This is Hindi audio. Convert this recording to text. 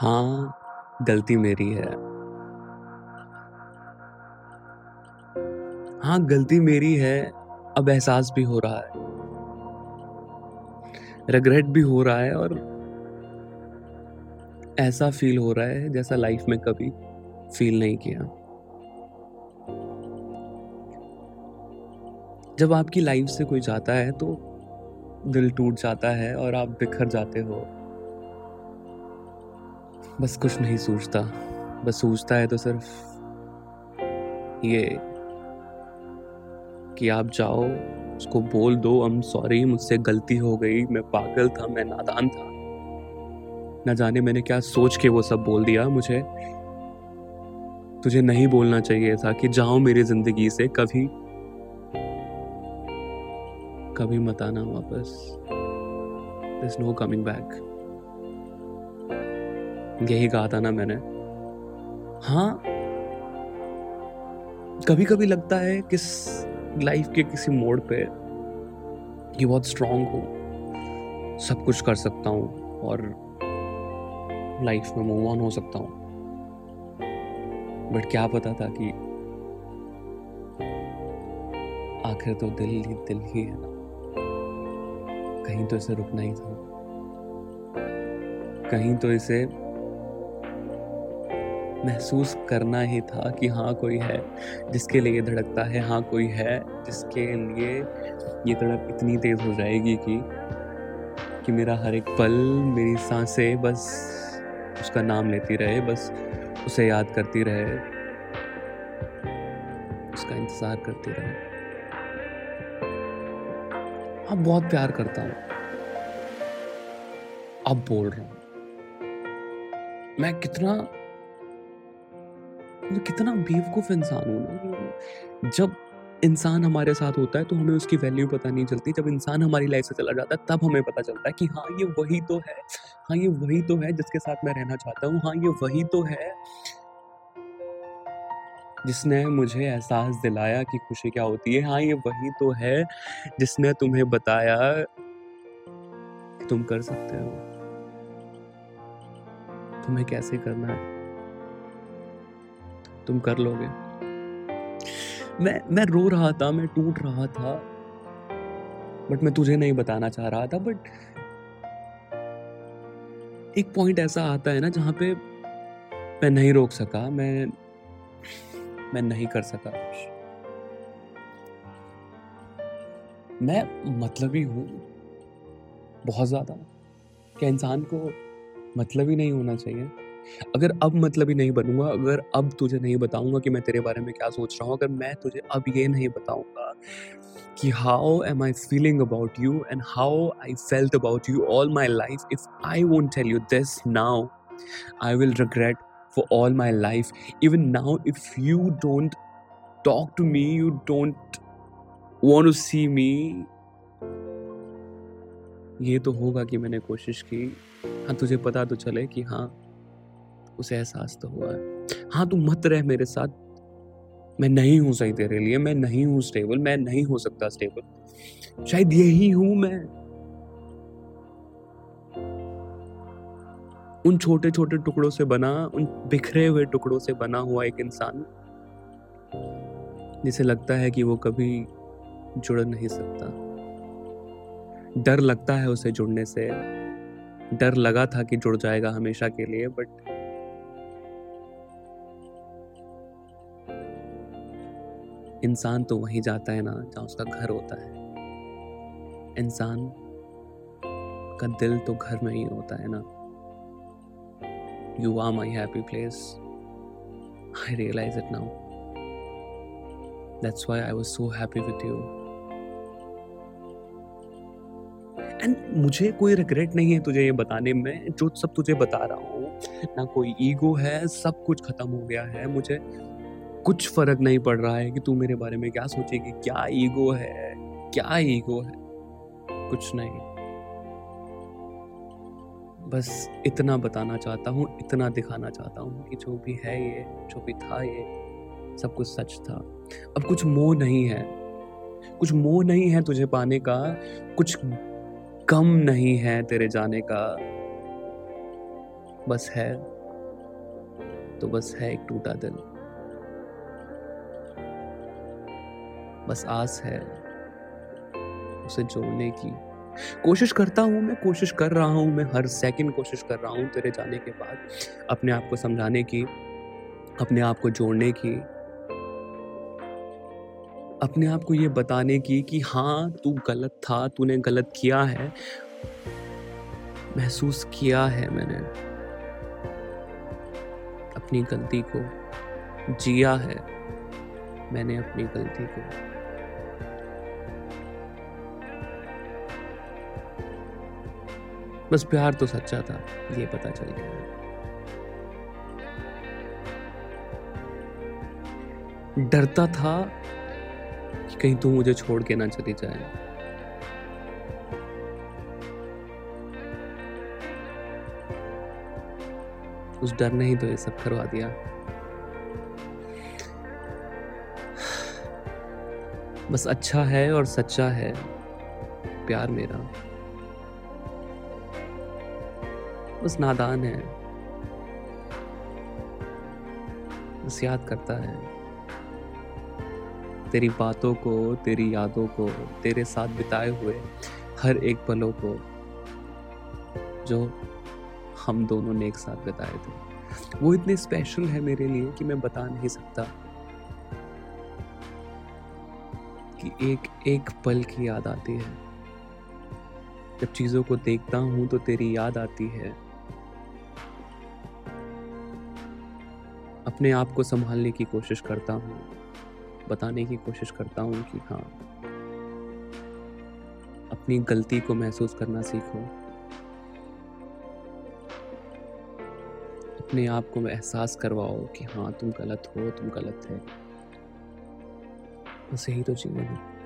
हाँ, गलती मेरी है। हाँ, गलती मेरी है, अब एहसास भी हो रहा है। रिग्रेट भी हो रहा है और ऐसा फ़ील हो रहा है जैसा लाइफ़ में कभी फ़ील नहीं किया। जब आपकी लाइफ़ से कोई जाता है तो दिल टूट जाता है और आप बिखर जाते हो। बस कुछ नहीं सोचता। बस सोचता है तो सिर्फ़ ये कि आप जाओ, उसको बोल दो आई एम सॉरी मुझसे गलती हो गई, मैं पागल था, मैं नादान था। ना जाने मैंने क्या सोच के वो सब बोल दिया। मुझे तुझे नहीं बोलना चाहिए था कि जाओ मेरी ज़िंदगी से कभी कभी मत आना वापस। There's नो कमिंग बैक यही कहा था ना मैंने। हाँ कभी कभी लगता है किस लाइफ के किसी मोड़ पे ये बहुत स्ट्रांग हूँ। सब कुछ कर सकता हूँ और लाइफ में मूव ऑन हो सकता हूँ। बट क्या पता था कि आखिर तो दिल ही दिल ही है ना। कहीं तो इसे रुकना ही था। कहीं तो इसे महसूस करना ही था कि हाँ कोई है जिसके लिए धड़कता है हाँ कोई है जिसके लिए ये तड़प इतनी तेज हो जाएगी कि कि मेरा हर एक पल मेरी साँसें बस उसका नाम लेती रहे, बस उसे याद करती रहे, उसका इंतज़ार करती रहे। अब बहुत प्यार करता हूँ। अब बोल रहा हूँ। मैं कितना मैं कितना बेवकूफ़ इंसान हूँ जब इंसान हमारे साथ होता है तो हमें उसकी वैल्यू पता नहीं चलती। जब इंसान हमारी लाइफ से चला जाता है, तब हमें पता चलता है कि हाँ ये वही तो है। हाँ ये वही तो है जिसके साथ मैं रहना चाहता हूँ। हाँ ये वही तो है जिसने मुझे एहसास दिलाया कि खुशी क्या होती है। हाँ ये वही तो है जिसने तुम्हें बताया कि तुम कर सकते हो। तुम्हें कैसे करना है? तुम कर लोगे। मैं मैं रो रहा था, मैं टूट रहा था। बट मैं तुझे नहीं बताना चाह रहा था बट एक पॉइंट ऐसा आता है ना जहाँ पे मैं नहीं रोक सका, मैं मैं नहीं कर सका। मैं मतलब ही हूँ बहुत ज़्यादा। क्या इंसान को मतलब ही नहीं होना चाहिए? अगर अब मतलब ही नहीं बनूँगा अगर अब तुझे नहीं बताऊँगा कि मैं तेरे बारे में क्या सोच रहा हूँ अगर मैं तुझे अब ये नहीं बताऊँगा कि how am I feeling about you and how I felt about you all my life if I won't tell you this now I will regret for all my life even now if you don't talk to me you don't want to see me, ये तो होगा कि मैंने कोशिश की। हाँ तुझे पता तो चले कि हाँ उसे एहसास तो हुआ है। हाँ तू मत रह मेरे साथ। मैं नहीं हूँ सही तेरे लिए, मैं नहीं हूँ स्टेबल मैं नहीं हो सकता स्टेबल शायद यही हूँ मैं। उन छोटे छोटे टुकड़ों से बना, उन बिखरे हुए टुकड़ों से बना हुआ एक इंसान, जिसे लगता है कि वो कभी जुड़ नहीं सकता। डर लगता है उसे जुड़ने से। डर लगा था कि जुड़ जाएगा हमेशा के लिए बट इंसान तो वहीं जाता है ना जहाँ उसका घर होता है। इंसान का दिल तो घर में ही होता है ना। You are my happy place I realize it now that's why I was so happy with you and मुझे कोई रिग्रेट नहीं है तुझे ये बताने में। जो सब तुझे बता रहा हूँ, ना कोई ईगो है, सब कुछ खत्म हो गया है। मुझे कुछ फ़र्क नहीं पड़ रहा है कि तू मेरे बारे में क्या सोचेगी। क्या ईगो है? क्या ईगो है? कुछ नहीं। बस इतना बताना चाहता हूँ, इतना दिखाना चाहता हूँ कि जो भी है ये, जो भी था ये, सब कुछ सच था। अब कुछ मोह नहीं है। कुछ मोह नहीं है तुझे पाने का, कुछ कम नहीं है तेरे जाने का। बस है। तो बस है एक टूटा दिल। बस आस है उसे जोड़ने की। कोशिश करता हूँ मैं, कोशिश कर रहा हूँ मैं, हर सेकंड कोशिश कर रहा हूँ तेरे जाने के बाद अपने आप को समझाने की, अपने आप को जोड़ने की, अपने आप को ये बताने की कि हाँ तू गलत था, तूने गलत किया है, महसूस किया है मैंने। अपनी गलती को, जिया है मैंने अपनी गलती को। बस प्यार तो सच्चा था, ये पता चल गया। डरता था कि कहीं तू मुझे छोड़ के ना चली जाए। उस डर ने ही तो ये सब करवा दिया। बस अच्छा है और सच्चा है, प्यार मेरा। बस नादान है। बस याद करता है। तेरी बातों को, तेरी यादों को, तेरे साथ बिताए हुए हर एक पलों को जो हम दोनों ने एक साथ बिताए थे। वो इतने स्पेशल है मेरे लिए कि मैं बता नहीं सकता कि एक एक पल की याद आती है। जब चीज़ों को देखता हूँ तो तेरी याद आती है। अपने आप को संभालने की कोशिश करता हूँ, बताने की कोशिश करता हूँ कि हाँ अपनी गलती को महसूस करना सीखो। अपने आप को एहसास करवाओ कि हाँ तुम गलत हो, तुम गलत है। बस यही तो जीवन है।